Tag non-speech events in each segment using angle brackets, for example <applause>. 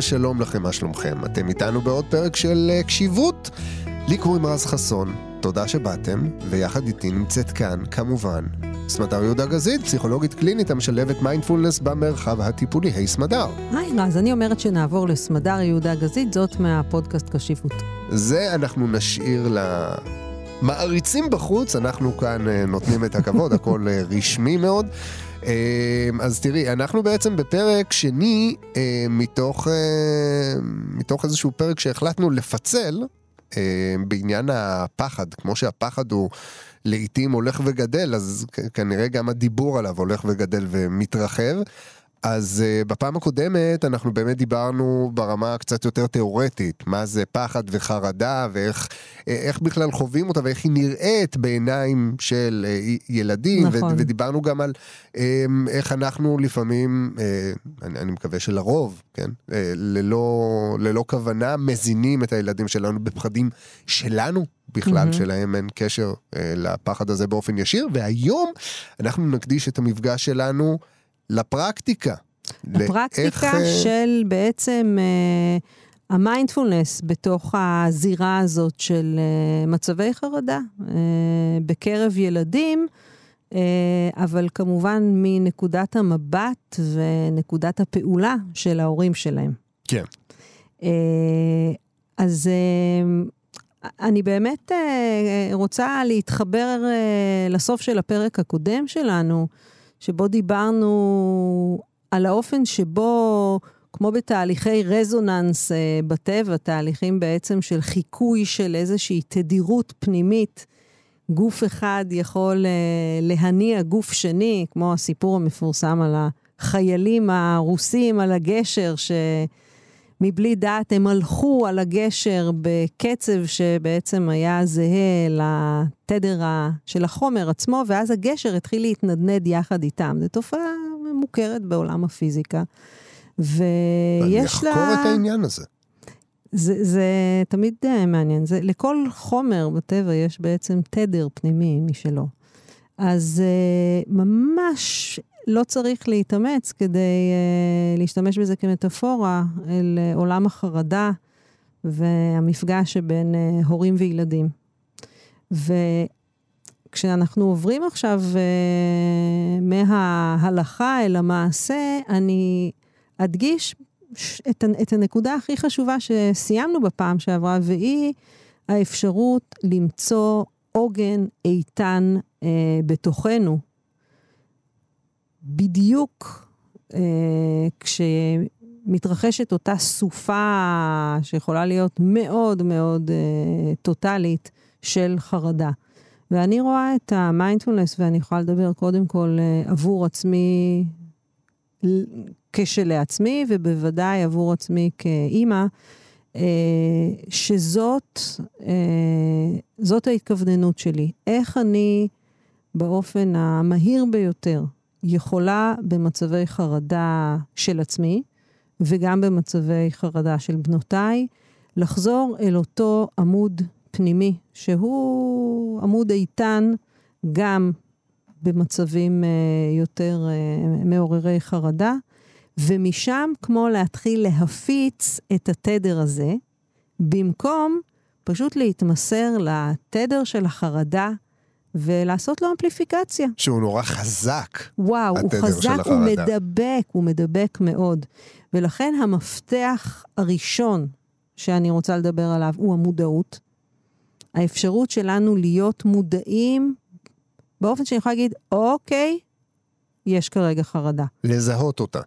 ושלום לכם, מה שלומכם? אתם איתנו בעוד פרק של אה, קשיבות. לי קוראים רז חסון, תודה שבאתם, ויחד איתי נמצאת כאן, כמובן, סמדר יהודה גזית, פסיכולוגית קלינית המשלבת מיינדפולנס במרחב הטיפולי. היי סמדר. היי רז, אני אומרת שנעבור לסמדר יהודה גזית, זאת מהפודקאסט קשיבות. זה אנחנו נשאיר למעריצים בחוץ, אנחנו כאן אה, נותנים את הכבוד, הכל אה, רשמי מאוד. אמ, אז תראי, אנחנו בעצם בפרק שני אה, מתוך, אה, מתוך איזשהו פרק שהחלטנו לפצל אה, בעניין הפחד, כמו שהפחד הוא לעיתים הולך וגדל, אז כנראה גם הדיבור עליו הולך וגדל ומתרחב. אז uh, בפעם הקודמת אנחנו באמת דיברנו ברמה קצת יותר תיאורטית, מה זה פחד וחרדה ואיך אה, בכלל חווים אותה ואיך היא נראית בעיניים של uh, ילדים, נכון. ו- ודיברנו גם על um, איך אנחנו לפעמים, uh, אני, אני מקווה שלרוב, כן, uh, ללא, ללא כוונה מזינים את הילדים שלנו בפחדים שלנו בכלל, mm-hmm. שלהם אין קשר uh, לפחד הזה באופן ישיר, והיום אנחנו נקדיש את המפגש שלנו לפרקטיקה. לפרקטיקה לאיך... של בעצם uh, המיינדפולנס בתוך הזירה הזאת של uh, מצבי חרדה uh, בקרב ילדים, uh, אבל כמובן מנקודת המבט ונקודת הפעולה של ההורים שלהם. כן. Uh, אז uh, אני באמת uh, רוצה להתחבר uh, לסוף של הפרק הקודם שלנו. שבו דיברנו על האופן שבו, כמו בתהליכי רזוננס אה, בטבע, תהליכים בעצם של חיקוי של איזושהי תדירות פנימית, גוף אחד יכול אה, להניע גוף שני, כמו הסיפור המפורסם על החיילים הרוסים על הגשר, ש... מבלי דעת הם הלכו על הגשר בקצב שבעצם היה זהה לתדר של החומר עצמו, ואז הגשר התחיל להתנדנד יחד איתם. זו תופעה מוכרת בעולם הפיזיקיקה. ויש לה... אני אחקור את העניין הזה. זה, זה תמיד uh, מעניין. זה, לכל חומר בטבע יש בעצם תדר פנימי משלו. אז uh, ממש לא צריך להתאמץ כדי uh, להשתמש בזה כמטאפורה אל uh, עולם החרדה והמפגש שבין uh, הורים וילדים. וכשאנחנו עוברים עכשיו uh, מההלכה אל המעשה, אני אדגיש את, את הנקודה הכי חשובה שסיימנו בפעם שעברה, והיא האפשרות למצוא עוגן איתן uh, בתוכנו. בדיוק אה, כשמתרחשת אותה סופה שיכולה להיות מאוד מאוד אה, טוטאלית של חרדה. ואני רואה את המיינדפולנס, ואני יכולה לדבר קודם כל אה, עבור עצמי כשלעצמי, ובוודאי עבור עצמי כאימא, אה, שזאת אה, ההתכווננות שלי. איך אני באופן המהיר ביותר יכולה במצבי חרדה של עצמי, וגם במצבי חרדה של בנותיי, לחזור אל אותו עמוד פנימי, שהוא עמוד איתן גם במצבים uh, יותר uh, מעוררי חרדה, ומשם כמו להתחיל להפיץ את התדר הזה, במקום פשוט להתמסר לתדר של החרדה ולעשות לו אמפליפיקציה. שהוא נורא חזק. וואו, הוא חזק, הוא מדבק, הוא מדבק מאוד. ולכן המפתח הראשון שאני רוצה לדבר עליו הוא המודעות. האפשרות שלנו להיות מודעים באופן שאני יכולה להגיד, אוקיי, יש כרגע חרדה. לזהות אותה.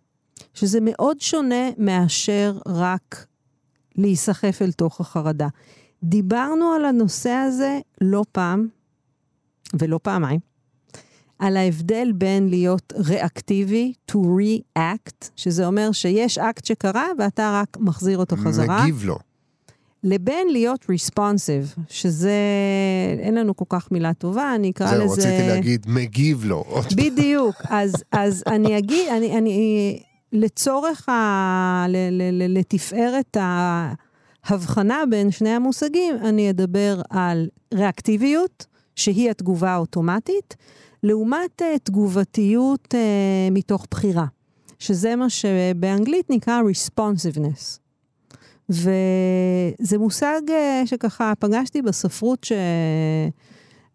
שזה מאוד שונה מאשר רק להיסחף אל תוך החרדה. דיברנו על הנושא הזה לא פעם, ולא פעמיים, על ההבדל בין להיות ריאקטיבי to react, שזה אומר שיש אקט שקרה ואתה רק מחזיר אותו חזרה. מגיב לו. לבין להיות responsive, שזה, אין לנו כל כך מילה טובה, אני אקרא זהו, לזה... זהו, רציתי להגיד, מגיב לו. בדיוק, אז, אז אני אגיד, אני, אני, לצורך, ה, ל, ל, ל, לתפארת ההבחנה בין שני המושגים, אני אדבר על ריאקטיביות, שהיא התגובה האוטומטית, לעומת uh, תגובתיות uh, מתוך בחירה, שזה מה שבאנגלית נקרא responsiveness. וזה מושג אה, שככה פגשתי בספרות ש...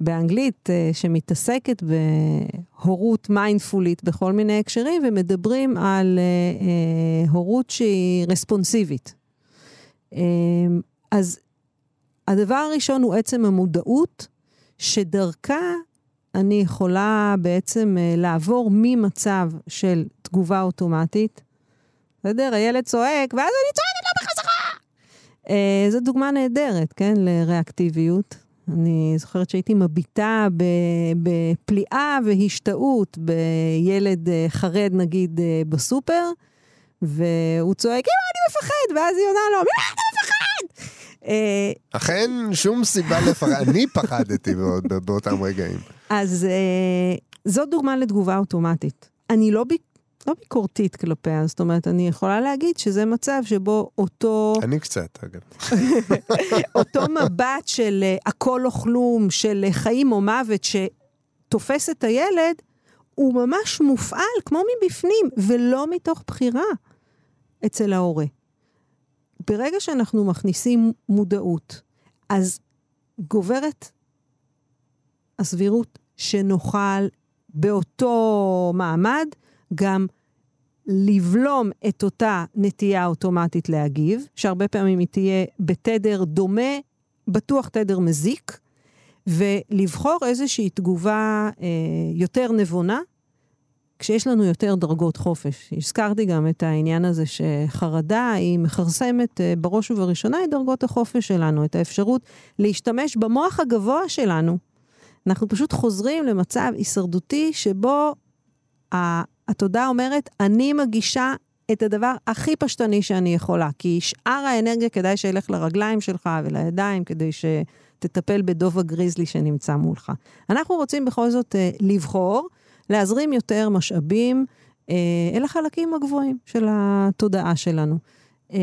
באנגלית, אה, שמתעסקת בהורות מיינדפולית בכל מיני הקשרים, ומדברים על אה, אה, הורות שהיא רספונסיבית. אה, אז הדבר הראשון הוא עצם המודעות, שדרכה אני יכולה בעצם אה, לעבור ממצב של תגובה אוטומטית, בסדר? הילד צועק, ואז אני צועקת לו בחזרה! אה, זו דוגמה נהדרת, כן? לריאקטיביות. אני זוכרת שהייתי מביטה בפליאה והשתאות בילד אה, חרד, נגיד, אה, בסופר, והוא צועק, אמא, אני מפחד, ואז היא עונה לו, ממה אתה מפחד? אה, אכן, שום סיבה לפחד, <laughs> אני פחדתי באותם רגעים. אז זו דוגמה לתגובה אוטומטית. אני לא, לא ביקורתית כלפיה, זאת אומרת, אני יכולה להגיד שזה מצב שבו אותו... אני קצת, אגב. <laughs> אותו מבט של uh, הכל או כלום, של חיים או מוות, שתופס את הילד, הוא ממש מופעל כמו מבפנים, ולא מתוך בחירה אצל ההורה. ברגע שאנחנו מכניסים מודעות, אז גוברת הסבירות שנוכל באותו מעמד גם לבלום את אותה נטייה אוטומטית להגיב, שהרבה פעמים היא תהיה בתדר דומה, בטוח תדר מזיק, ולבחור איזושהי תגובה אה, יותר נבונה, כשיש לנו יותר דרגות חופש. הזכרתי גם את העניין הזה שחרדה היא מכרסמת אה, בראש ובראשונה את דרגות החופש שלנו, את האפשרות להשתמש במוח הגבוה שלנו. אנחנו פשוט חוזרים למצב הישרדותי שבו התודעה אומרת, אני מגישה את הדבר הכי פשטני שאני יכולה, כי שאר האנרגיה כדאי שילך לרגליים שלך ולידיים, כדי שתטפל בדוב הגריזלי שנמצא מולך. אנחנו רוצים בכל זאת אה, לבחור, להזרים יותר משאבים אה, אל החלקים הגבוהים של התודעה שלנו. אה,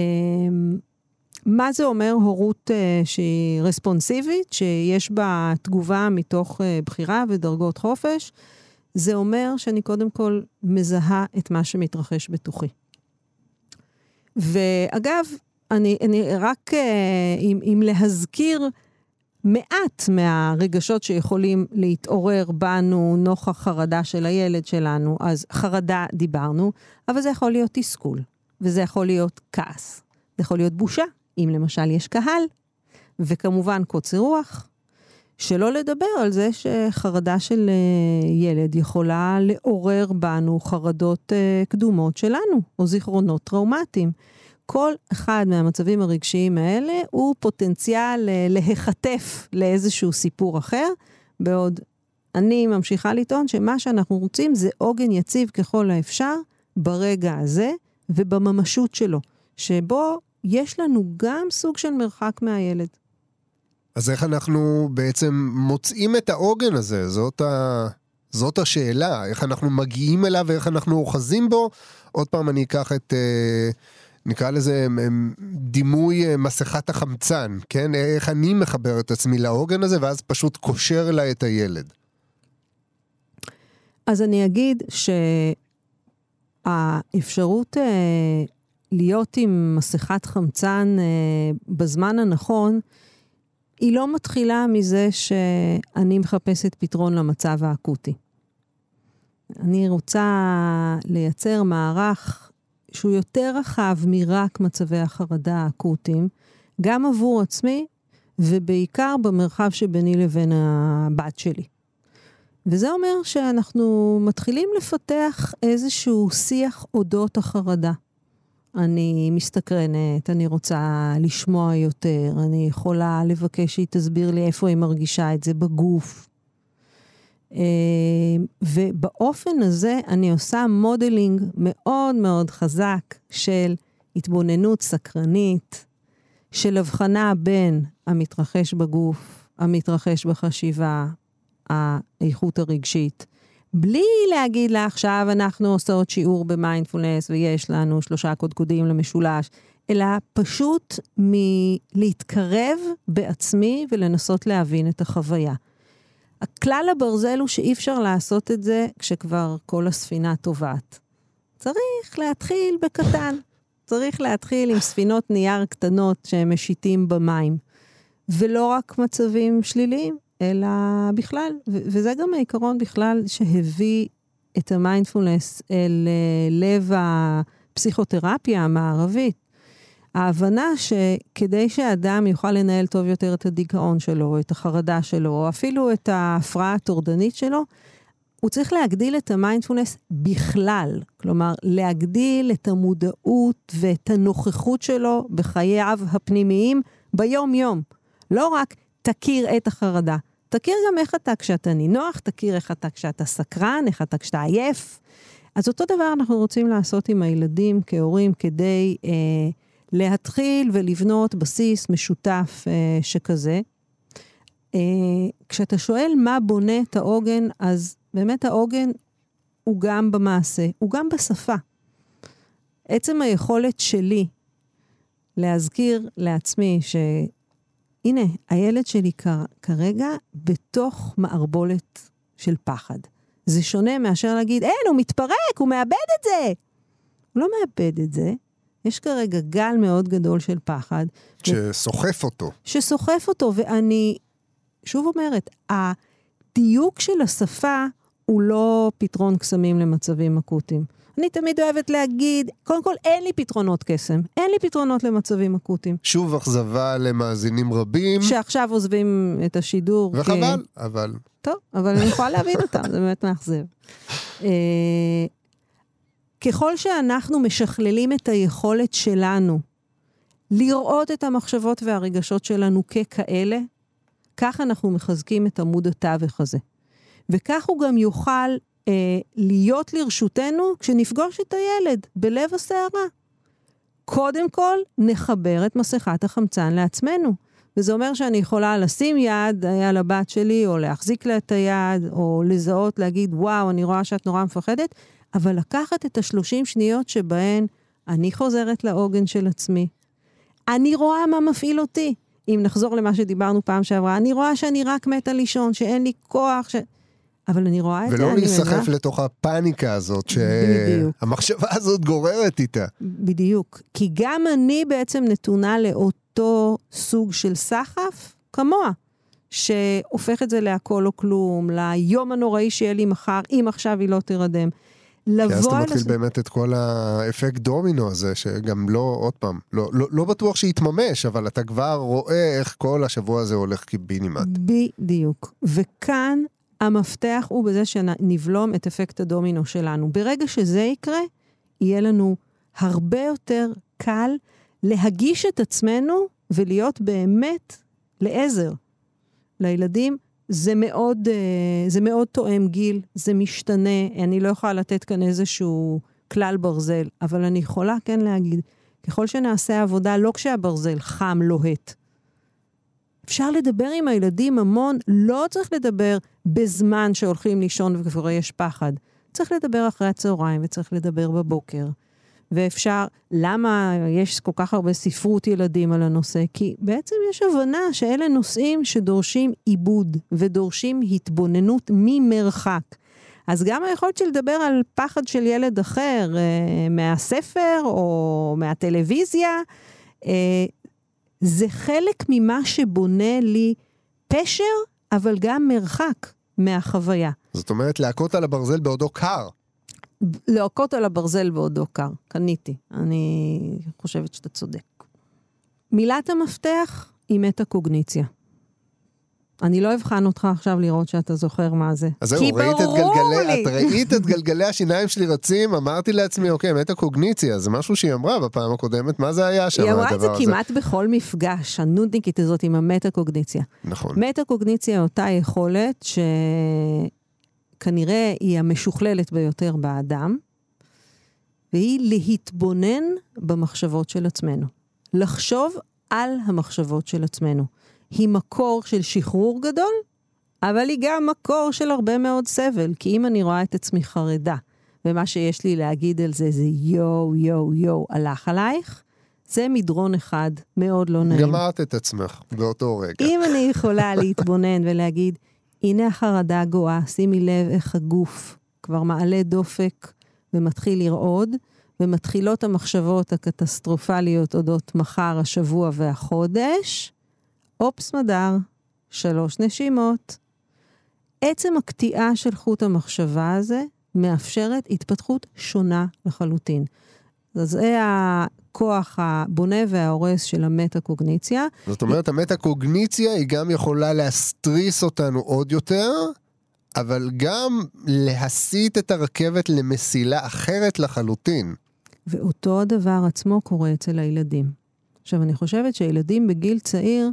מה זה אומר הורות אה, שהיא רספונסיבית, שיש בה תגובה מתוך בחירה ודרגות חופש? זה אומר שאני קודם כל מזהה את מה שמתרחש בתוכי. ואגב, אני, אני רק אם להזכיר מעט מהרגשות שיכולים להתעורר בנו נוכח חרדה של הילד שלנו, אז חרדה דיברנו, אבל זה יכול להיות תסכול, וזה יכול להיות כעס, זה יכול להיות בושה, אם למשל יש קהל, וכמובן קוצר רוח, שלא לדבר על זה שחרדה של uh, ילד יכולה לעורר בנו חרדות uh, קדומות שלנו, או זיכרונות טראומטיים. כל אחד מהמצבים הרגשיים האלה הוא פוטנציאל uh, להיחטף לאיזשהו סיפור אחר, בעוד אני ממשיכה לטעון שמה שאנחנו רוצים זה עוגן יציב ככל האפשר ברגע הזה ובממשות שלו, שבו יש לנו גם סוג של מרחק מהילד. אז איך אנחנו בעצם מוצאים את העוגן הזה? זאת, ה... זאת השאלה. איך אנחנו מגיעים אליו ואיך אנחנו אוחזים בו? עוד פעם אני אקח את... אה, נקרא לזה דימוי אה, מסכת החמצן, כן? איך אני מחבר את עצמי לעוגן הזה ואז פשוט קושר לה את הילד. אז אני אגיד שהאפשרות אה, להיות עם מסכת חמצן אה, בזמן הנכון, היא לא מתחילה מזה שאני מחפשת פתרון למצב האקוטי. אני רוצה לייצר מערך שהוא יותר רחב מרק מצבי החרדה האקוטיים, גם עבור עצמי ובעיקר במרחב שביני לבין הבת שלי. וזה אומר שאנחנו מתחילים לפתח איזשהו שיח אודות החרדה. אני מסתקרנת, אני רוצה לשמוע יותר, אני יכולה לבקש שהיא תסביר לי איפה היא מרגישה את זה בגוף. אה, ובאופן הזה אני עושה modeling מאוד מאוד חזק של התבוננות סקרנית, של הבחנה בין המתרחש בגוף, המתרחש בחשיבה, האיכות הרגשית, בלי להגיד לה עכשיו אנחנו עושות שיעור במיינדפולנס ויש לנו שלושה קודקודים למשולש, אלא פשוט מלהתקרב בעצמי ולנסות להבין את החוויה. הכלל הברזל הוא שאי אפשר לעשות את זה כשכבר כל הספינה טובעת. צריך להתחיל בקטן. צריך להתחיל עם ספינות נייר קטנות שהם משיתים במים. ולא רק מצבים שליליים, אלא בכלל. ו- וזה גם העיקרון בכלל שהביא את המיינדפולנס אל אה, לב הפסיכותרפיה המערבית. ההבנה שכדי שאדם יוכל לנהל טוב יותר את הדיכאון שלו, את החרדה שלו, או אפילו את ההפרעה הטורדנית שלו, הוא צריך להגדיל את המיינדפולנס בכלל. כלומר, להגדיל את המודעות ואת הנוכחות שלו בחייו הפנימיים ביום-יום. לא רק תכיר את החרדה, תכיר גם איך אתה כשאתה נינוח, תכיר איך אתה כשאתה סקרן, איך אתה כשאתה עייף. אז אותו דבר אנחנו רוצים לעשות עם הילדים כהורים כדי אה, להתחיל ולבנות בסיס משותף אה, שכזה. אה, כשאתה שואל מה בונה את העוגן, אז באמת העוגן הוא גם במעשה, הוא גם בשפה. עצם היכולת שלי להזכיר לעצמי שהנה, הילד שלי כרגע בתוך מערבולת של פחד. זה שונה מאשר להגיד, אין, הוא מתפרק, הוא מאבד את זה. הוא לא מאבד את זה, יש כרגע גל מאוד גדול של פחד. שסוחף ו... אותו. שסוחף אותו, ואני שוב אומרת, הדיוק של השפה הוא לא פתרון קסמים למצבים אקוטיים. אני תמיד אוהבת להגיד, קודם כל, אין לי פתרונות קסם. אין לי פתרונות למצבים אקוטיים. שוב אכזבה למאזינים רבים. שעכשיו עוזבים את השידור. וחבל, כי... אבל... טוב, אבל אני יכולה להבין אותם, זה באמת מאכזב. אה, ככל שאנחנו משכללים את היכולת שלנו לראות את המחשבות והרגשות שלנו ככאלה, כך אנחנו מחזקים את עמוד התווך הזה. וכך הוא גם יוכל אה, להיות לרשותנו כשנפגוש את הילד בלב הסערה. קודם כל, נחבר את מסכת החמצן לעצמנו. וזה אומר שאני יכולה לשים יד על הבת שלי, או להחזיק לה את היד, או לזהות, להגיד, וואו, אני רואה שאת נורא מפחדת, אבל לקחת את השלושים שניות שבהן אני חוזרת לעוגן של עצמי. אני רואה מה מפעיל אותי. אם נחזור למה שדיברנו פעם שעברה, אני רואה שאני רק מתה לישון, שאין לי כוח, ש... אבל אני רואה את זה, אני ולא להיסחף לתוך הפאניקה הזאת, שהמחשבה הזאת גוררת איתה. בדיוק. כי גם אני בעצם נתונה לאותו סוג של סחף, כמוה. שהופך את זה להכל או כלום, ליום הנוראי שיהיה לי מחר, אם עכשיו היא לא תירדם. לבוא... כי אז אתה מתחיל. באמת את כל האפקט דומינו הזה, שגם לא, עוד פעם, לא, לא, לא בטוח שיתממש, אבל אתה כבר רואה איך כל השבוע הזה הולך קיבינימט. בדיוק. וכאן המפתח הוא בזה שנבלום את אפקט הדומינו שלנו. ברגע שזה יקרה, יהיה לנו הרבה יותר קל להגיש את עצמנו ולהיות באמת לעזר לילדים זה מאוד, אה, זה מאוד תואם גיל, זה משתנה, אני לא יכולה לתת כאן איזשהו כלל ברזל, אבל אני יכולה כן להגיד, ככל שנעשה עבודה, לא כשהברזל חם, לוהט. אפשר לדבר עם הילדים המון, לא צריך לדבר בזמן שהולכים לישון וכבר יש פחד. צריך לדבר אחרי הצהריים וצריך לדבר בבוקר. ואפשר, למה יש כל כך הרבה ספרות ילדים על הנושא? כי בעצם יש הבנה שאלה נושאים שדורשים עיבוד ודורשים התבוננות ממרחק. אז גם היכולת של לדבר על פחד של ילד אחר אה, מהספר או מהטלוויזיה, אה, זה חלק ממה שבונה לי פשר, אבל גם מרחק מהחוויה. זאת אומרת, להכות על הברזל בעודו קר. להכות על הברזל בעודו קר. קניתי. אני חושבת שאתה צודק. מילת המפתח היא מטה-קוגניציה. אני לא אבחן אותך עכשיו לראות שאתה זוכר מה זה. אז זהו, ראית את גלגלי, את ראית את גלגלי השיניים שלי רצים, אמרתי לעצמי, אוקיי, מטה-קוגניציה, זה משהו שהיא אמרה בפעם הקודמת, מה זה היה שם הדבר הזה? היא אמרה את זה כמעט בכל מפגש, הנודניקית הזאת עם המטה-קוגניציה. נכון. מטה-קוגניציה אותה יכולת ש... כנראה היא המשוכללת ביותר באדם, והיא להתבונן במחשבות של עצמנו. לחשוב על המחשבות של עצמנו. היא מקור של שחרור גדול, אבל היא גם מקור של הרבה מאוד סבל, כי אם אני רואה את עצמי חרדה, ומה שיש לי להגיד על זה זה יואו, יואו, יואו, הלך עלייך, זה מדרון אחד מאוד לא נעים. גמרת את עצמך באותו רגע. אם אני יכולה להתבונן ולהגיד, הנה החרדה גואה, שימי לב איך הגוף כבר מעלה דופק ומתחיל לרעוד, ומתחילות המחשבות הקטסטרופליות אודות מחר, השבוע והחודש, אופס מדר, שלוש נשימות. עצם הקטיעה של חוט המחשבה הזה מאפשרת התפתחות שונה לחלוטין. אז זה הכוח הבונה וההורס של המטה-קוגניציה. זאת אומרת, המטה-קוגניציה היא גם יכולה להסתריס אותנו עוד יותר, אבל גם להסיט את הרכבת למסילה אחרת לחלוטין. ואותו הדבר עצמו קורה אצל הילדים. עכשיו, אני חושבת שילדים בגיל צעיר,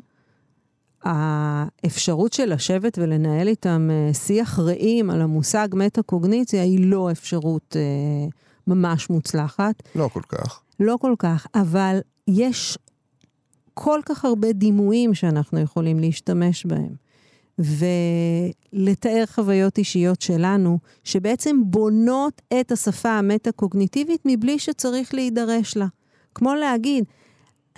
האפשרות של לשבת ולנהל איתם אה, שיח רעים על המושג מטה-קוגניציה היא לא אפשרות אה, ממש מוצלחת. לא כל כך. לא כל כך, אבל יש כל כך הרבה דימויים שאנחנו יכולים להשתמש בהם. ולתאר חוויות אישיות שלנו, שבעצם בונות את השפה המטה-קוגניטיבית מבלי שצריך להידרש לה. כמו להגיד,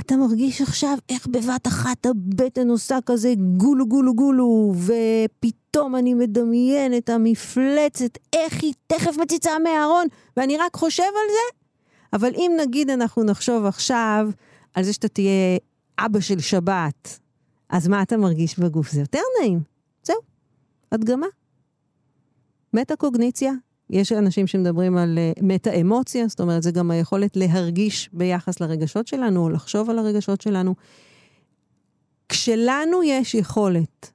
אתה מרגיש עכשיו איך בבת אחת הבטן עושה כזה גולו גולו גולו, ופתאום אני מדמיין את המפלצת, איך היא תכף מציצה מהארון, ואני רק חושב על זה? אבל אם נגיד אנחנו נחשוב עכשיו על זה שאתה תהיה אבא של שבת, אז מה אתה מרגיש בגוף? זה יותר נעים. זהו, הדגמה. מטה-קוגניציה, יש אנשים שמדברים על uh, מטה-אמוציה, זאת אומרת, זה גם היכולת להרגיש ביחס לרגשות שלנו, או לחשוב על הרגשות שלנו. כשלנו יש יכולת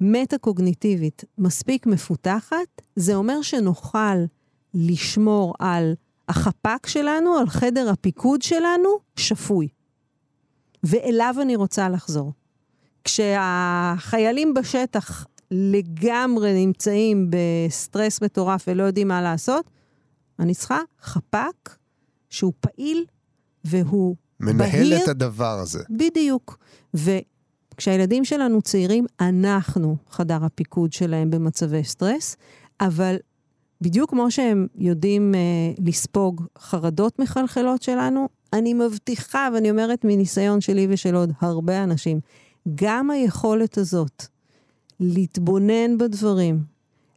מטה-קוגניטיבית מספיק מפותחת, זה אומר שנוכל לשמור על החפ"ק שלנו, על חדר הפיקוד שלנו, שפוי. ואליו אני רוצה לחזור. כשהחיילים בשטח לגמרי נמצאים בסטרס מטורף ולא יודעים מה לעשות, אני צריכה חפ"ק שהוא פעיל והוא מנהל בהיר. מנהל את הדבר הזה. בדיוק. וכשהילדים שלנו צעירים, אנחנו חדר הפיקוד שלהם במצבי סטרס, אבל בדיוק כמו שהם יודעים אה, לספוג חרדות מחלחלות שלנו, אני מבטיחה, ואני אומרת מניסיון שלי ושל עוד הרבה אנשים, גם היכולת הזאת להתבונן בדברים,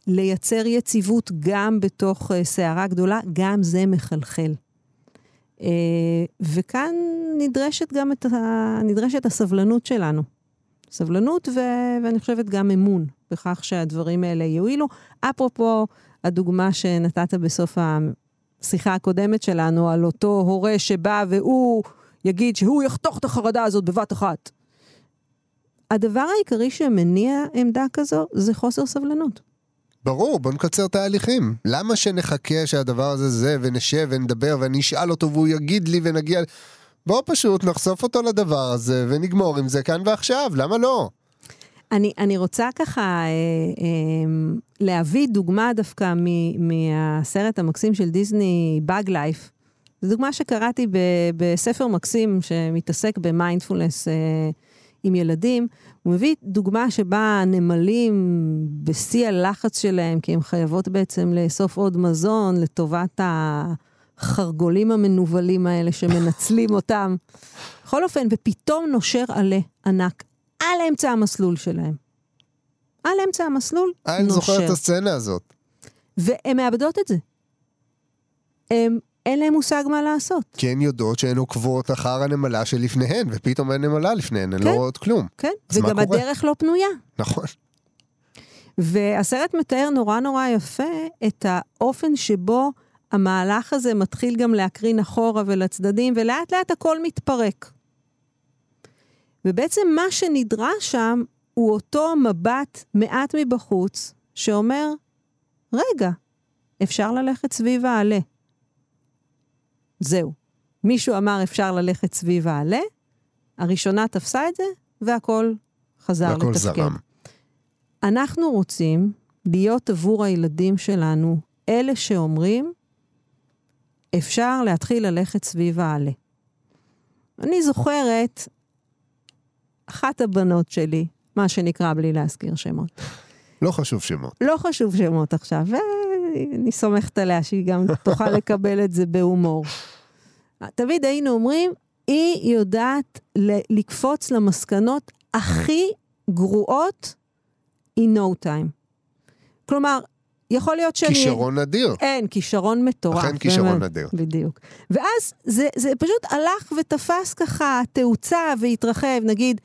לייצר יציבות גם בתוך uh, סערה גדולה, גם זה מחלחל. Uh, וכאן נדרשת גם את ה... נדרשת הסבלנות שלנו. סבלנות ו... ואני חושבת גם אמון בכך שהדברים האלה יועילו. אפרופו הדוגמה שנתת בסוף השיחה הקודמת שלנו על אותו הורה שבא והוא יגיד שהוא יחתוך את החרדה הזאת בבת אחת. הדבר העיקרי שמניע עמדה כזו זה חוסר סבלנות. ברור, בוא נקצר תהליכים. למה שנחכה שהדבר הזה זה, ונשב ונדבר ואני אשאל אותו והוא יגיד לי ונגיע... בוא פשוט נחשוף אותו לדבר הזה ונגמור עם זה כאן ועכשיו, למה לא? אני, אני רוצה ככה אה, אה, להביא דוגמה דווקא מ, מהסרט המקסים של דיסני, Bug Life. זו דוגמה שקראתי ב, בספר מקסים שמתעסק במיינדפולנס אה, עם ילדים. הוא מביא דוגמה שבה הנמלים בשיא הלחץ שלהם, כי הן חייבות בעצם לאסוף עוד מזון לטובת החרגולים המנוולים האלה שמנצלים אותם. בכל אופן, ופתאום נושר עלה ענק על אמצע המסלול שלהם. על אמצע המסלול, נושר. אני זוכר את הסצנה הזאת. והן מאבדות את זה. הם, אין להם מושג מה לעשות. כי הן יודעות שהן עוקבות אחר הנמלה שלפניהן, ופתאום אין נמלה לפניהן, הן כן, לא רואות כלום. כן, וגם הדרך לא פנויה. נכון. והסרט מתאר נורא נורא יפה את האופן שבו המהלך הזה מתחיל גם להקרין אחורה ולצדדים, ולאט לאט הכל מתפרק. ובעצם מה שנדרש שם הוא אותו מבט מעט מבחוץ, שאומר, רגע, אפשר ללכת סביב העלה. זהו. מישהו אמר אפשר ללכת סביב העלה, הראשונה תפסה את זה, והכל חזר והכל לתפקד. זרם. אנחנו רוצים להיות עבור הילדים שלנו אלה שאומרים, אפשר להתחיל ללכת סביב העלה. אני זוכרת אחת הבנות שלי, מה שנקרא בלי להזכיר שמות. לא חשוב שמות. לא חשוב שמות עכשיו, ואני סומכת עליה שהיא גם תוכל לקבל את זה בהומור. תמיד היינו אומרים, היא יודעת לקפוץ למסקנות הכי גרועות in no time. כלומר, יכול להיות שאני... כישרון נדיר. אין, כישרון מטורף. אכן כישרון באמת. נדיר. בדיוק. ואז זה, זה פשוט הלך ותפס ככה תאוצה והתרחב, נגיד,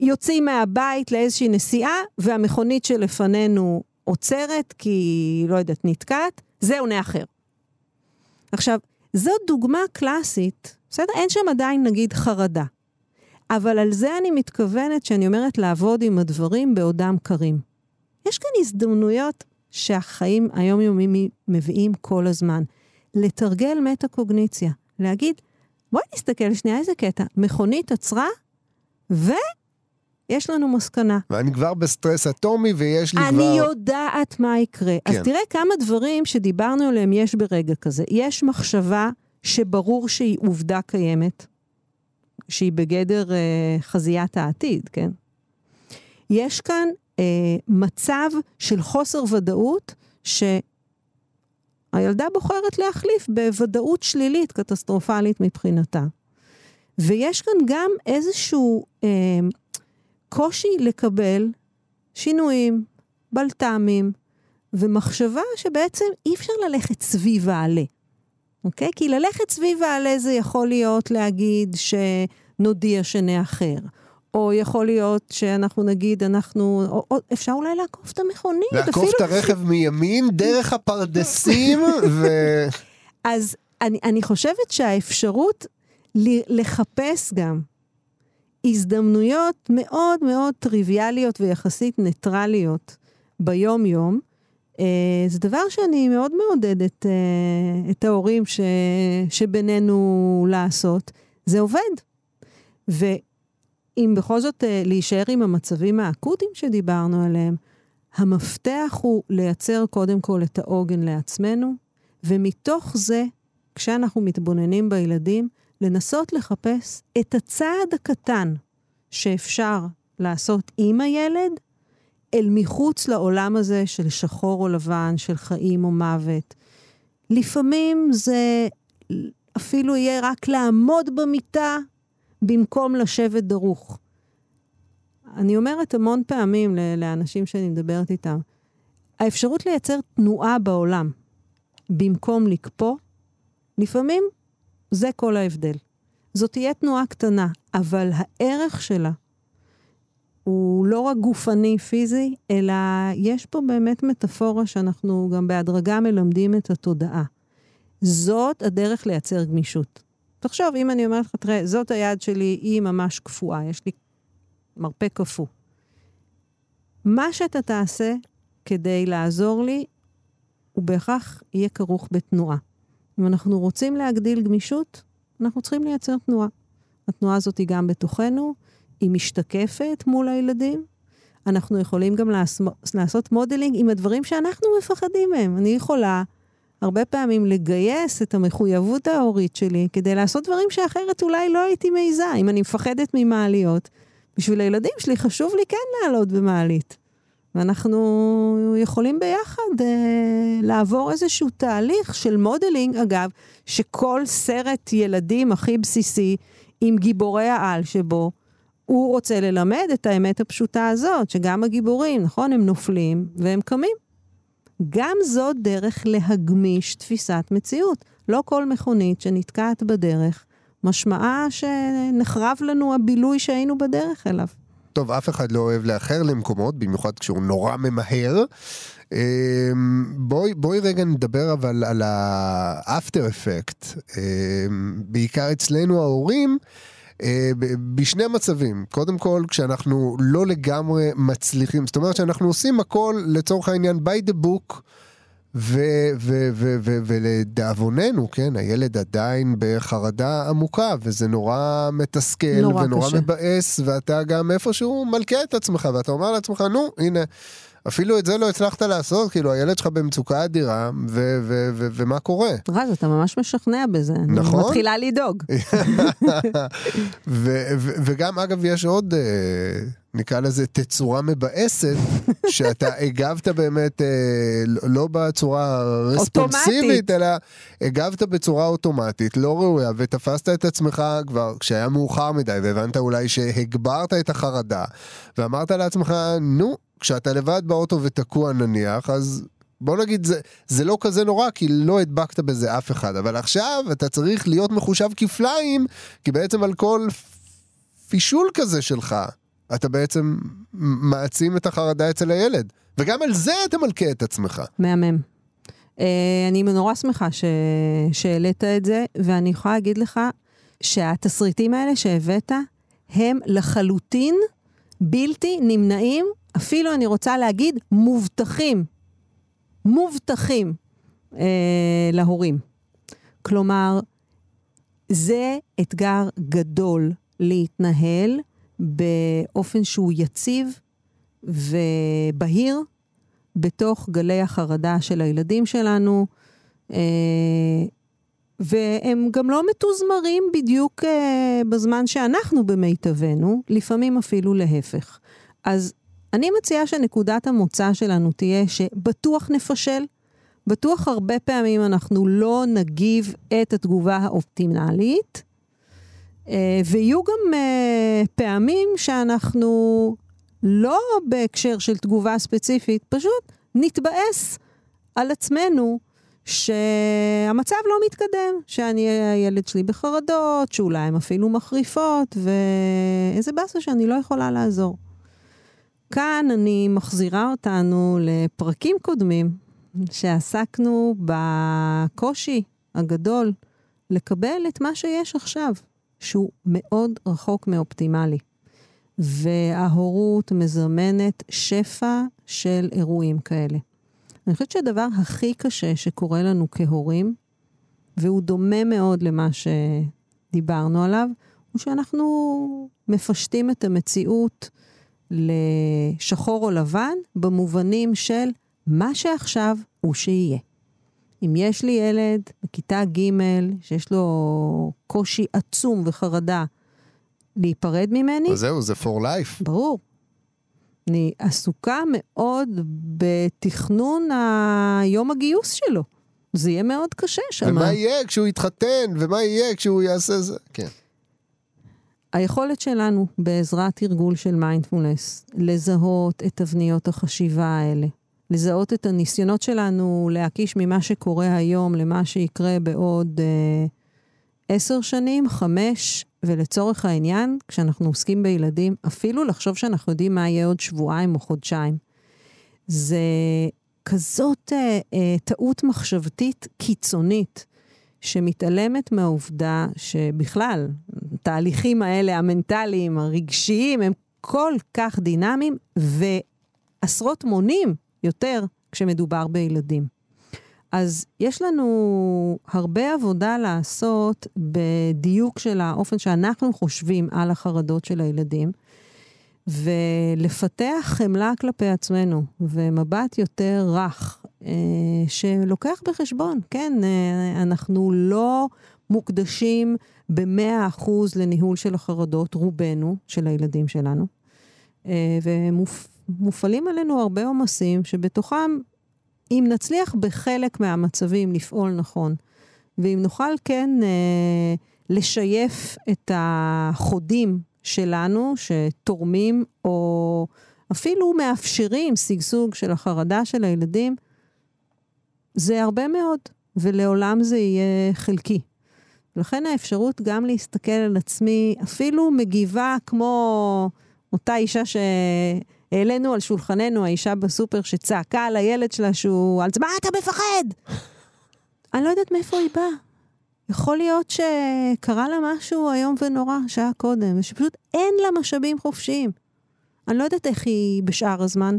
יוצאים מהבית לאיזושהי נסיעה, והמכונית שלפנינו עוצרת, כי, לא יודעת, נתקעת, זה עונה אחר. עכשיו, זאת דוגמה קלאסית, בסדר? אין שם עדיין, נגיד, חרדה. אבל על זה אני מתכוונת שאני אומרת לעבוד עם הדברים בעודם קרים. יש כאן הזדמנויות שהחיים היומיומיים מביאים כל הזמן. לתרגל מטה-קוגניציה, להגיד, בואי נסתכל שנייה איזה קטע, מכונית עצרה, ויש לנו מסקנה. ואני כבר בסטרס אטומי ויש לי אני כבר... אני יודעת מה יקרה. כן. אז תראה כמה דברים שדיברנו עליהם יש ברגע כזה. יש מחשבה שברור שהיא עובדה קיימת, שהיא בגדר אה, חזיית העתיד, כן? יש כאן אה, מצב של חוסר ודאות, שהילדה בוחרת להחליף בוודאות שלילית, קטסטרופלית מבחינתה. ויש כאן גם איזשהו אה, קושי לקבל שינויים, בלת"מים, ומחשבה שבעצם אי אפשר ללכת סביב העלה. אוקיי? כי ללכת סביב העלה זה יכול להיות להגיד שנודיע שנאחר. או יכול להיות שאנחנו נגיד, אנחנו, או, או אפשר אולי לעקוף את המכונית. לעקוף אפילו... את הרכב מימין דרך הפרדסים <laughs> ו... אז אני, אני חושבת שהאפשרות לחפש גם הזדמנויות מאוד מאוד טריוויאליות ויחסית ניטרליות ביום-יום, אה, זה דבר שאני מאוד מעודדת אה, את ההורים ש, שבינינו לעשות. זה עובד. ואם בכל זאת אה, להישאר עם המצבים האקוטיים שדיברנו עליהם, המפתח הוא לייצר קודם כל את העוגן לעצמנו, ומתוך זה, כשאנחנו מתבוננים בילדים, לנסות לחפש את הצעד הקטן שאפשר לעשות עם הילד, אל מחוץ לעולם הזה של שחור או לבן, של חיים או מוות. לפעמים זה אפילו יהיה רק לעמוד במיטה במקום לשבת דרוך. אני אומרת המון פעמים לאנשים שאני מדברת איתם, האפשרות לייצר תנועה בעולם במקום לקפוא, לפעמים זה כל ההבדל. זאת תהיה תנועה קטנה, אבל הערך שלה הוא לא רק גופני, פיזי, אלא יש פה באמת מטאפורה שאנחנו גם בהדרגה מלמדים את התודעה. זאת הדרך לייצר גמישות. תחשוב, אם אני אומרת לך, תראה, זאת היד שלי, היא ממש קפואה, יש לי מרפא קפוא. מה שאתה תעשה כדי לעזור לי, הוא בהכרח יהיה כרוך בתנועה. אם אנחנו רוצים להגדיל גמישות, אנחנו צריכים לייצר תנועה. התנועה הזאת היא גם בתוכנו, היא משתקפת מול הילדים. אנחנו יכולים גם לעשות modeling עם הדברים שאנחנו מפחדים מהם. אני יכולה הרבה פעמים לגייס את המחויבות ההורית שלי כדי לעשות דברים שאחרת אולי לא הייתי מעיזה. אם אני מפחדת ממעליות, בשביל הילדים שלי חשוב לי כן לעלות במעלית. ואנחנו יכולים ביחד אה, לעבור איזשהו תהליך של modeling, אגב, שכל סרט ילדים הכי בסיסי, עם גיבורי העל שבו, הוא רוצה ללמד את האמת הפשוטה הזאת, שגם הגיבורים, נכון, הם נופלים והם קמים. גם זאת דרך להגמיש תפיסת מציאות. לא כל מכונית שנתקעת בדרך, משמעה שנחרב לנו הבילוי שהיינו בדרך אליו. טוב, אף אחד לא אוהב לאחר למקומות, במיוחד כשהוא נורא ממהר. אמ, בואי, בואי רגע נדבר אבל על האפטר אפקט. אמ, בעיקר אצלנו ההורים, אה, בשני מצבים. קודם כל, כשאנחנו לא לגמרי מצליחים, זאת אומרת שאנחנו עושים הכל לצורך העניין by the book. ולדאבוננו, כן, הילד עדיין בחרדה עמוקה, וזה נורא מתסכל, נורא ונורא קשה. מבאס, ואתה גם איפשהו מלכה את עצמך, ואתה אומר לעצמך, נו, הנה, אפילו את זה לא הצלחת לעשות, כאילו הילד שלך במצוקה אדירה, ו- ו- ו- ומה קורה? רז, אתה ממש משכנע בזה. נכון? אני מתחילה לדאוג. <laughs> ו- ו- וגם, אגב, יש עוד, אה, נקרא לזה, תצורה מבאסת, <laughs> שאתה הגבת באמת אה, לא בצורה רספונסיבית, אלא הגבת בצורה אוטומטית, לא ראויה, ותפסת את עצמך כבר כשהיה מאוחר מדי, והבנת אולי שהגברת את החרדה, ואמרת לעצמך, נו, כשאתה לבד באוטו ותקוע נניח, אז בוא נגיד, זה, זה לא כזה נורא, כי לא הדבקת בזה אף אחד, אבל עכשיו אתה צריך להיות מחושב כפליים, כי בעצם על כל פישול כזה שלך, אתה בעצם מעצים את החרדה אצל הילד. וגם על זה אתה מלכה את עצמך. מהמם. Uh, אני נורא שמחה ש... שהעלית את זה, ואני יכולה להגיד לך שהתסריטים האלה שהבאת, הם לחלוטין בלתי נמנעים, אפילו אני רוצה להגיד מובטחים. מובטחים אה, להורים. כלומר, זה אתגר גדול להתנהל באופן שהוא יציב ובהיר בתוך גלי החרדה של הילדים שלנו, אה, והם גם לא מתוזמרים בדיוק אה, בזמן שאנחנו במיטבנו, לפעמים אפילו להפך. אז אני מציעה שנקודת המוצא שלנו תהיה שבטוח נפשל, בטוח הרבה פעמים אנחנו לא נגיב את התגובה האופטימלית, אה, ויהיו גם אה, פעמים שאנחנו לא בהקשר של תגובה ספציפית, פשוט נתבאס על עצמנו שהמצב לא מתקדם, שאני, הילד שלי בחרדות, שאולי הן אפילו מחריפות, ואיזה באסה שאני לא יכולה לעזור. כאן אני מחזירה אותנו לפרקים קודמים, שעסקנו בקושי הגדול לקבל את מה שיש עכשיו, שהוא מאוד רחוק מאופטימלי. וההורות מזמנת שפע של אירועים כאלה. אני חושבת שהדבר הכי קשה שקורה לנו כהורים, והוא דומה מאוד למה שדיברנו עליו, הוא שאנחנו מפשטים את המציאות לשחור או לבן, במובנים של מה שעכשיו הוא שיהיה. אם יש לי ילד בכיתה ג' שיש לו קושי עצום וחרדה להיפרד ממני... אז זהו, זה for life. ברור. אני עסוקה מאוד בתכנון היום הגיוס שלו. זה יהיה מאוד קשה שם. ומה יהיה כשהוא יתחתן, ומה יהיה כשהוא יעשה זה, כן. היכולת שלנו בעזרת תרגול של מיינדפולנס לזהות את תבניות החשיבה האלה, לזהות את הניסיונות שלנו להקיש ממה שקורה היום למה שיקרה בעוד אה, עשר שנים, חמש, ולצורך העניין, כשאנחנו עוסקים בילדים, אפילו לחשוב שאנחנו יודעים מה יהיה עוד שבועיים או חודשיים. זה כזאת אה, אה, טעות מחשבתית קיצונית. שמתעלמת מהעובדה שבכלל, התהליכים האלה, המנטליים, הרגשיים, הם כל כך דינמיים ועשרות מונים יותר כשמדובר בילדים. אז יש לנו הרבה עבודה לעשות בדיוק של האופן שאנחנו חושבים על החרדות של הילדים, ולפתח חמלה כלפי עצמנו, ומבט יותר רך, אה, שלוקח בחשבון, כן, אה, אנחנו לא מוקדשים ב-100% לניהול של החרדות, רובנו, של הילדים שלנו, אה, ומופעלים עלינו הרבה עומסים שבתוכם, אם נצליח בחלק מהמצבים לפעול נכון, ואם נוכל כן לשייף את החודים שלנו, שתורמים או אפילו מאפשרים שגשוג של החרדה של הילדים, זה הרבה מאוד, ולעולם זה יהיה חלקי. לכן האפשרות גם להסתכל על עצמי, אפילו מגיבה כמו אותה אישה שהעלינו על שולחננו, האישה בסופר שצעקה על הילד שלה שהוא, על מה אתה מפחד? אני לא יודעת מאיפה היא באה. יכול להיות שקרה לה משהו איום ונורא שעה קודם, ושפשוט אין לה משאבים חופשיים. אני לא יודעת איך היא בשאר הזמן,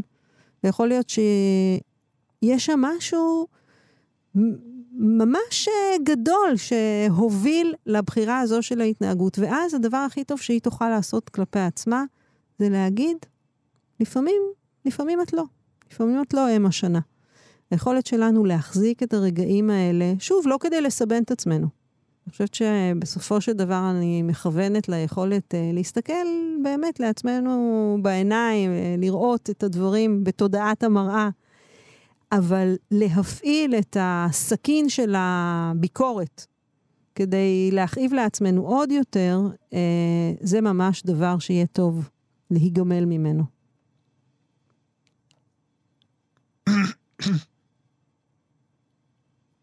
ויכול להיות שיש שם משהו ממש גדול שהוביל לבחירה הזו של ההתנהגות. ואז הדבר הכי טוב שהיא תוכל לעשות כלפי עצמה, זה להגיד, לפעמים, לפעמים את לא. לפעמים את לא אם השנה. היכולת שלנו להחזיק את הרגעים האלה, שוב, לא כדי לסבן את עצמנו. אני חושבת שבסופו של דבר אני מכוונת ליכולת uh, להסתכל באמת לעצמנו בעיניים, uh, לראות את הדברים בתודעת המראה, אבל להפעיל את הסכין של הביקורת כדי להכאיב לעצמנו עוד יותר, uh, זה ממש דבר שיהיה טוב להיגמל ממנו.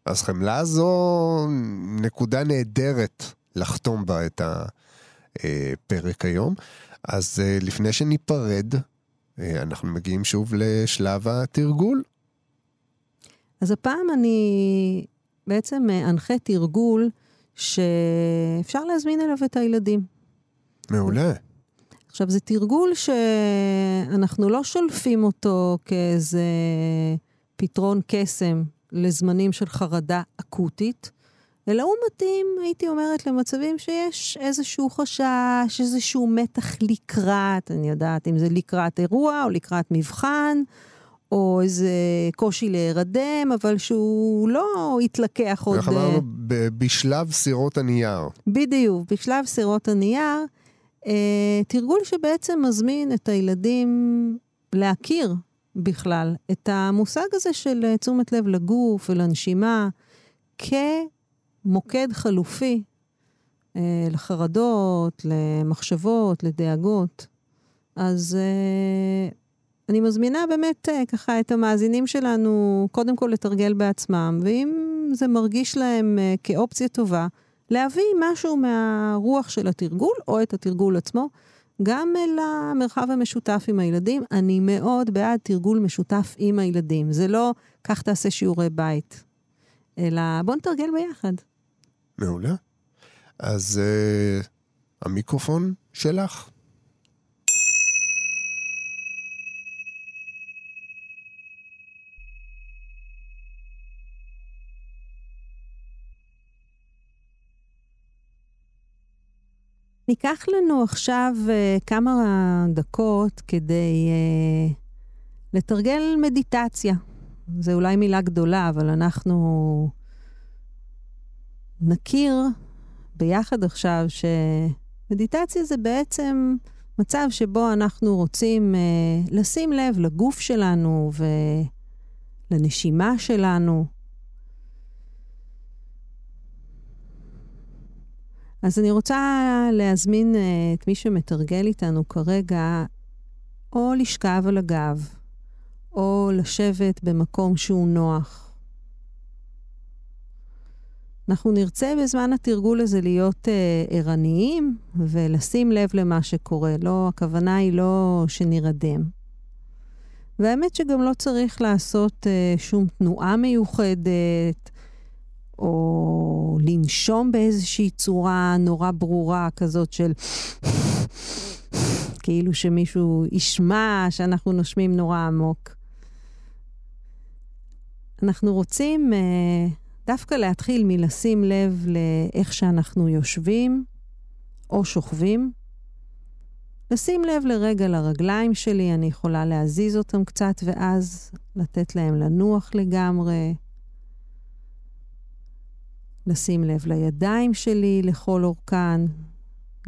אז חמלה זו נקודה נהדרת לחתום בה את הפרק היום. אז לפני שניפרד, אנחנו מגיעים שוב לשלב התרגול. אז הפעם אני בעצם אנחה תרגול שאפשר להזמין אליו את הילדים. מעולה. עכשיו, זה תרגול שאנחנו לא שולפים אותו כאיזה פתרון קסם לזמנים של חרדה אקוטית, אלא הוא מתאים, הייתי אומרת, למצבים שיש איזשהו חשש, איזשהו מתח לקראת, אני יודעת אם זה לקראת אירוע או לקראת מבחן, או איזה קושי להירדם, אבל שהוא לא יתלקח עוד... איך אמרנו? בשלב סירות הנייר. בדיוק, בשלב סירות הנייר. אה, תרגול שבעצם מזמין את הילדים להכיר בכלל את המושג הזה של אה, תשומת לב לגוף ולנשימה כמוקד חלופי אה, לחרדות, למחשבות, לדאגות. אז אה, אני מזמינה באמת אה, ככה את המאזינים שלנו קודם כל לתרגל בעצמם, ואם זה מרגיש להם אה, כאופציה טובה, להביא משהו מהרוח של התרגול, או את התרגול עצמו, גם אל המרחב המשותף עם הילדים. אני מאוד בעד תרגול משותף עם הילדים. זה לא, קח תעשה שיעורי בית, אלא בוא נתרגל ביחד. מעולה. אז uh, המיקרופון שלך. ניקח לנו עכשיו uh, כמה דקות כדי uh, לתרגל מדיטציה. זו אולי מילה גדולה, אבל אנחנו נכיר ביחד עכשיו שמדיטציה זה בעצם מצב שבו אנחנו רוצים uh, לשים לב לגוף שלנו ולנשימה שלנו. אז אני רוצה להזמין uh, את מי שמתרגל איתנו כרגע, או לשכב על הגב, או לשבת במקום שהוא נוח. אנחנו נרצה בזמן התרגול הזה להיות uh, ערניים ולשים לב למה שקורה. לא, הכוונה היא לא שנרדם. והאמת שגם לא צריך לעשות uh, שום תנועה מיוחדת, או לנשום באיזושהי צורה נורא ברורה כזאת של כאילו שמישהו ישמע שאנחנו נושמים נורא עמוק. אנחנו רוצים uh, דווקא להתחיל מלשים לב לאיך שאנחנו יושבים או שוכבים. לשים לב לרגע לרגליים שלי, אני יכולה להזיז אותם קצת ואז לתת להם לנוח לגמרי. לשים לב לידיים שלי לכל אורכן.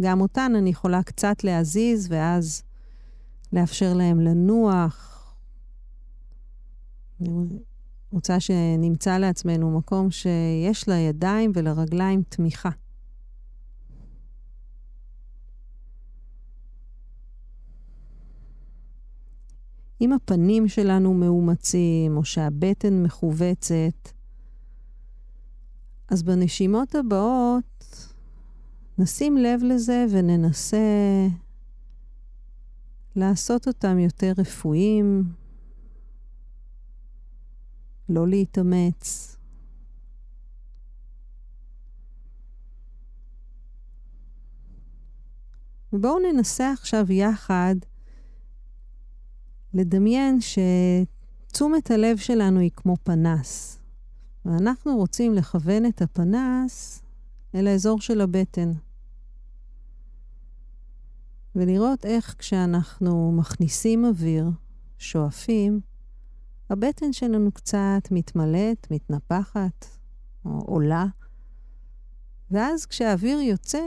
גם אותן אני יכולה קצת להזיז ואז לאפשר להם לנוח. אני רוצה שנמצא לעצמנו מקום שיש לידיים ולרגליים תמיכה. אם הפנים שלנו מאומצים או שהבטן מכווצת, אז בנשימות הבאות נשים לב לזה וננסה לעשות אותם יותר רפואיים, לא להתאמץ. ובואו ננסה עכשיו יחד לדמיין שתשומת הלב שלנו היא כמו פנס. ואנחנו רוצים לכוון את הפנס אל האזור של הבטן. ולראות איך כשאנחנו מכניסים אוויר, שואפים, הבטן שלנו קצת מתמלאת, מתנפחת, או עולה, ואז כשהאוויר יוצא,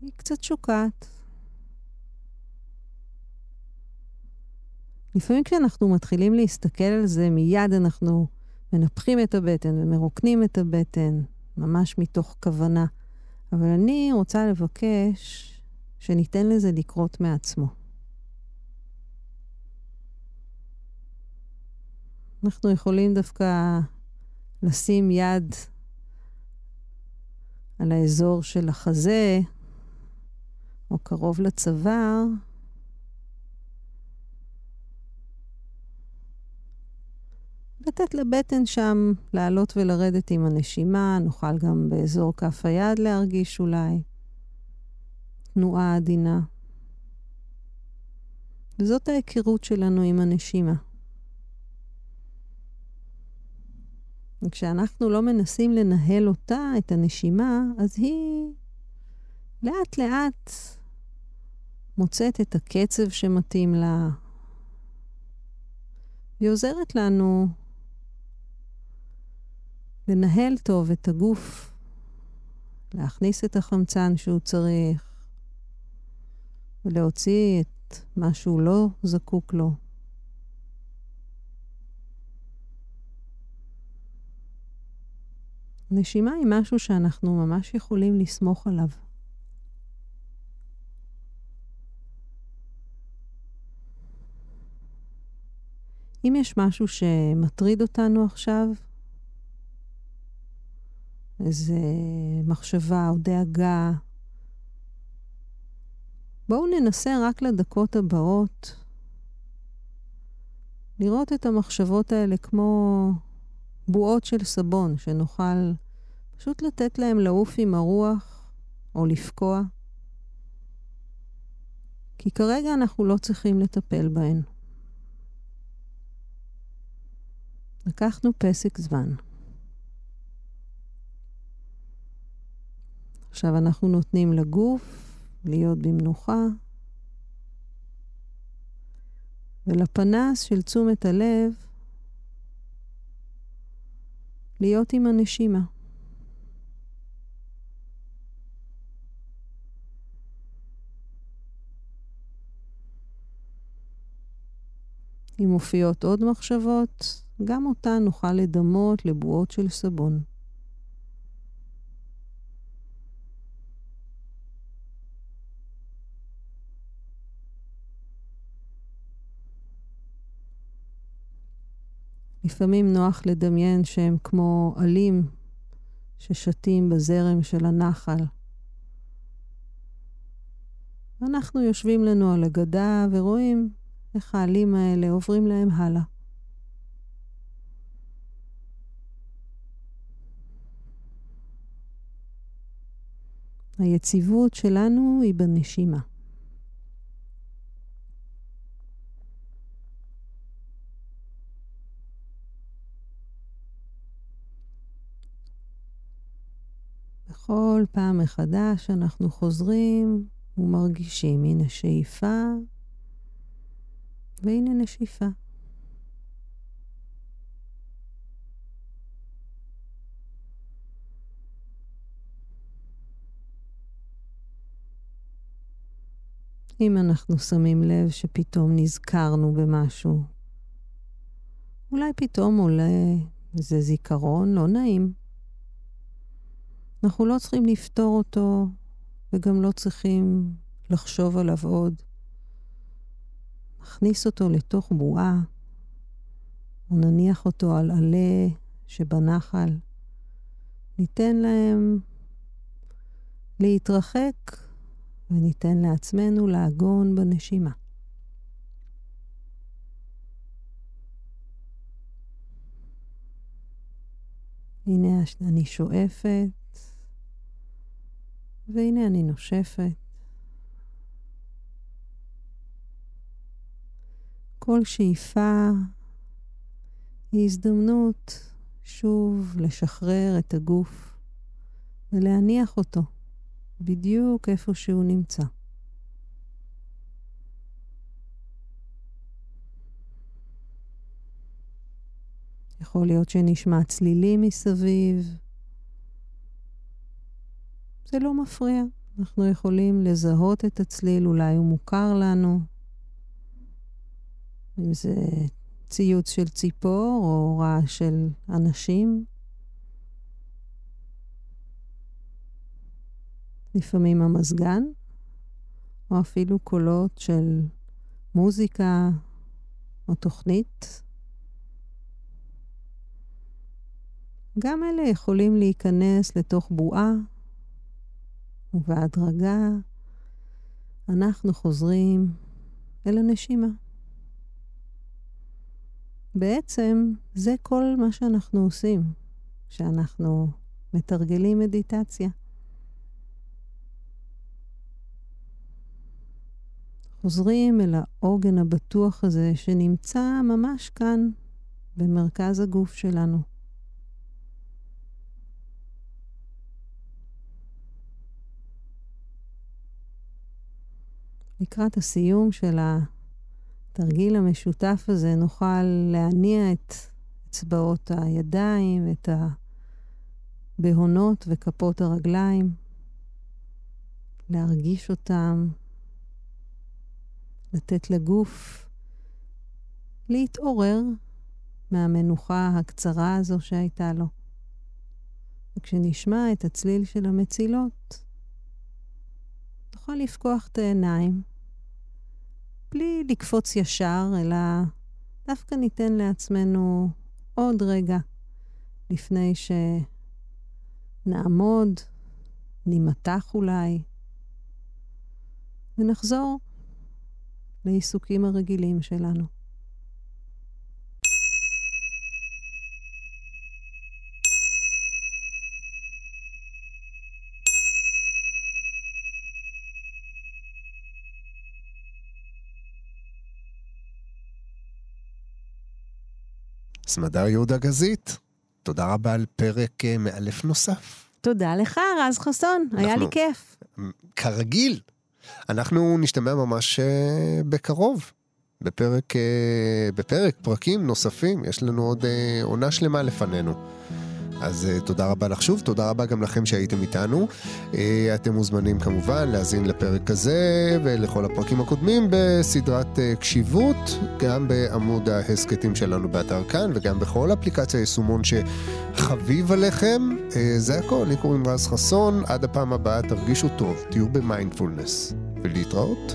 היא קצת שוקעת. לפעמים כשאנחנו מתחילים להסתכל על זה, מיד אנחנו מנפחים את הבטן ומרוקנים את הבטן, ממש מתוך כוונה. אבל אני רוצה לבקש שניתן לזה לקרות מעצמו. אנחנו יכולים דווקא לשים יד על האזור של החזה, או קרוב לצוואר, לתת לבטן שם לעלות ולרדת עם הנשימה, נוכל גם באזור כף היד להרגיש אולי תנועה עדינה. וזאת ההיכרות שלנו עם הנשימה. וכשאנחנו לא מנסים לנהל אותה, את הנשימה, אז היא לאט לאט מוצאת את הקצב שמתאים לה. היא עוזרת לנו לנהל טוב את הגוף, להכניס את החמצן שהוא צריך, ולהוציא את מה שהוא לא זקוק לו. נשימה היא משהו שאנחנו ממש יכולים לסמוך עליו. אם יש משהו שמטריד אותנו עכשיו, איזה מחשבה או דאגה, בואו ננסה רק לדקות הבאות לראות את המחשבות האלה כמו בועות של סבון, שנוכל פשוט לתת להם לעוף עם הרוח או לפקוע. כי כרגע אנחנו לא צריכים לטפל בהן. לקחנו פסק זמן. עכשיו אנחנו נותנים לגוף להיות במנוחה, ולפנס של תשומת הלב להיות עם הנשימה. אם מופיעות עוד מחשבות, גם אותן נוכל לדמות לבועות של סבון. לפעמים נוח לדמיין שהם כמו עלים ששתים בזרם של הנחל. אנחנו יושבים לנו על הגדה ורואים איך העלים האלה עוברים להם הלאה. היציבות שלנו היא בנשימה. בכל פעם מחדש אנחנו חוזרים ומרגישים, הנה שאיפה והנה נשיפה. אם אנחנו שמים לב שפתאום נזכרנו במשהו, אולי פתאום עולה איזה זיכרון לא נעים. אנחנו לא צריכים לפתור אותו וגם לא צריכים לחשוב עליו עוד. נכניס אותו לתוך בועה, או נניח אותו על עלה שבנחל. ניתן להם להתרחק וניתן לעצמנו לעגון בנשימה. הנה אני שואפת, והנה אני נושפת. כל שאיפה היא הזדמנות שוב לשחרר את הגוף ולהניח אותו בדיוק איפה שהוא נמצא. יכול להיות שנשמע צלילים מסביב, זה לא מפריע. אנחנו יכולים לזהות את הצליל, אולי הוא מוכר לנו. אם זה ציוץ של ציפור או רעש של אנשים. לפעמים המזגן, או אפילו קולות של מוזיקה או תוכנית. גם אלה יכולים להיכנס לתוך בועה, ובהדרגה אנחנו חוזרים אל הנשימה. בעצם זה כל מה שאנחנו עושים כשאנחנו מתרגלים מדיטציה. חוזרים אל העוגן הבטוח הזה שנמצא ממש כאן, במרכז הגוף שלנו. לקראת הסיום של התרגיל המשותף הזה נוכל להניע את אצבעות הידיים, את הבהונות וכפות הרגליים, להרגיש אותם, לתת לגוף להתעורר מהמנוחה הקצרה הזו שהייתה לו. וכשנשמע את הצליל של המצילות, נוכל לפקוח את העיניים, בלי לקפוץ ישר, אלא דווקא ניתן לעצמנו עוד רגע לפני שנעמוד, נימתח אולי, ונחזור לעיסוקים הרגילים שלנו. סמדר יהודה גזית, תודה רבה על פרק אה, מאלף נוסף. תודה לך, רז חסון, אנחנו, היה לי כיף. כרגיל. אנחנו נשתמע ממש אה, בקרוב, בפרק, אה, בפרק, פרקים נוספים, יש לנו עוד עונה שלמה לפנינו. אז uh, תודה רבה לך שוב, תודה רבה גם לכם שהייתם איתנו. Uh, אתם מוזמנים כמובן להאזין לפרק הזה ולכל הפרקים הקודמים בסדרת uh, קשיבות, גם בעמוד ההסכתים שלנו באתר כאן וגם בכל אפליקציה יישומון שחביב עליכם. Uh, זה הכל, לי קוראים רז חסון, עד הפעם הבאה תרגישו טוב, תהיו במיינדפולנס, ולהתראות.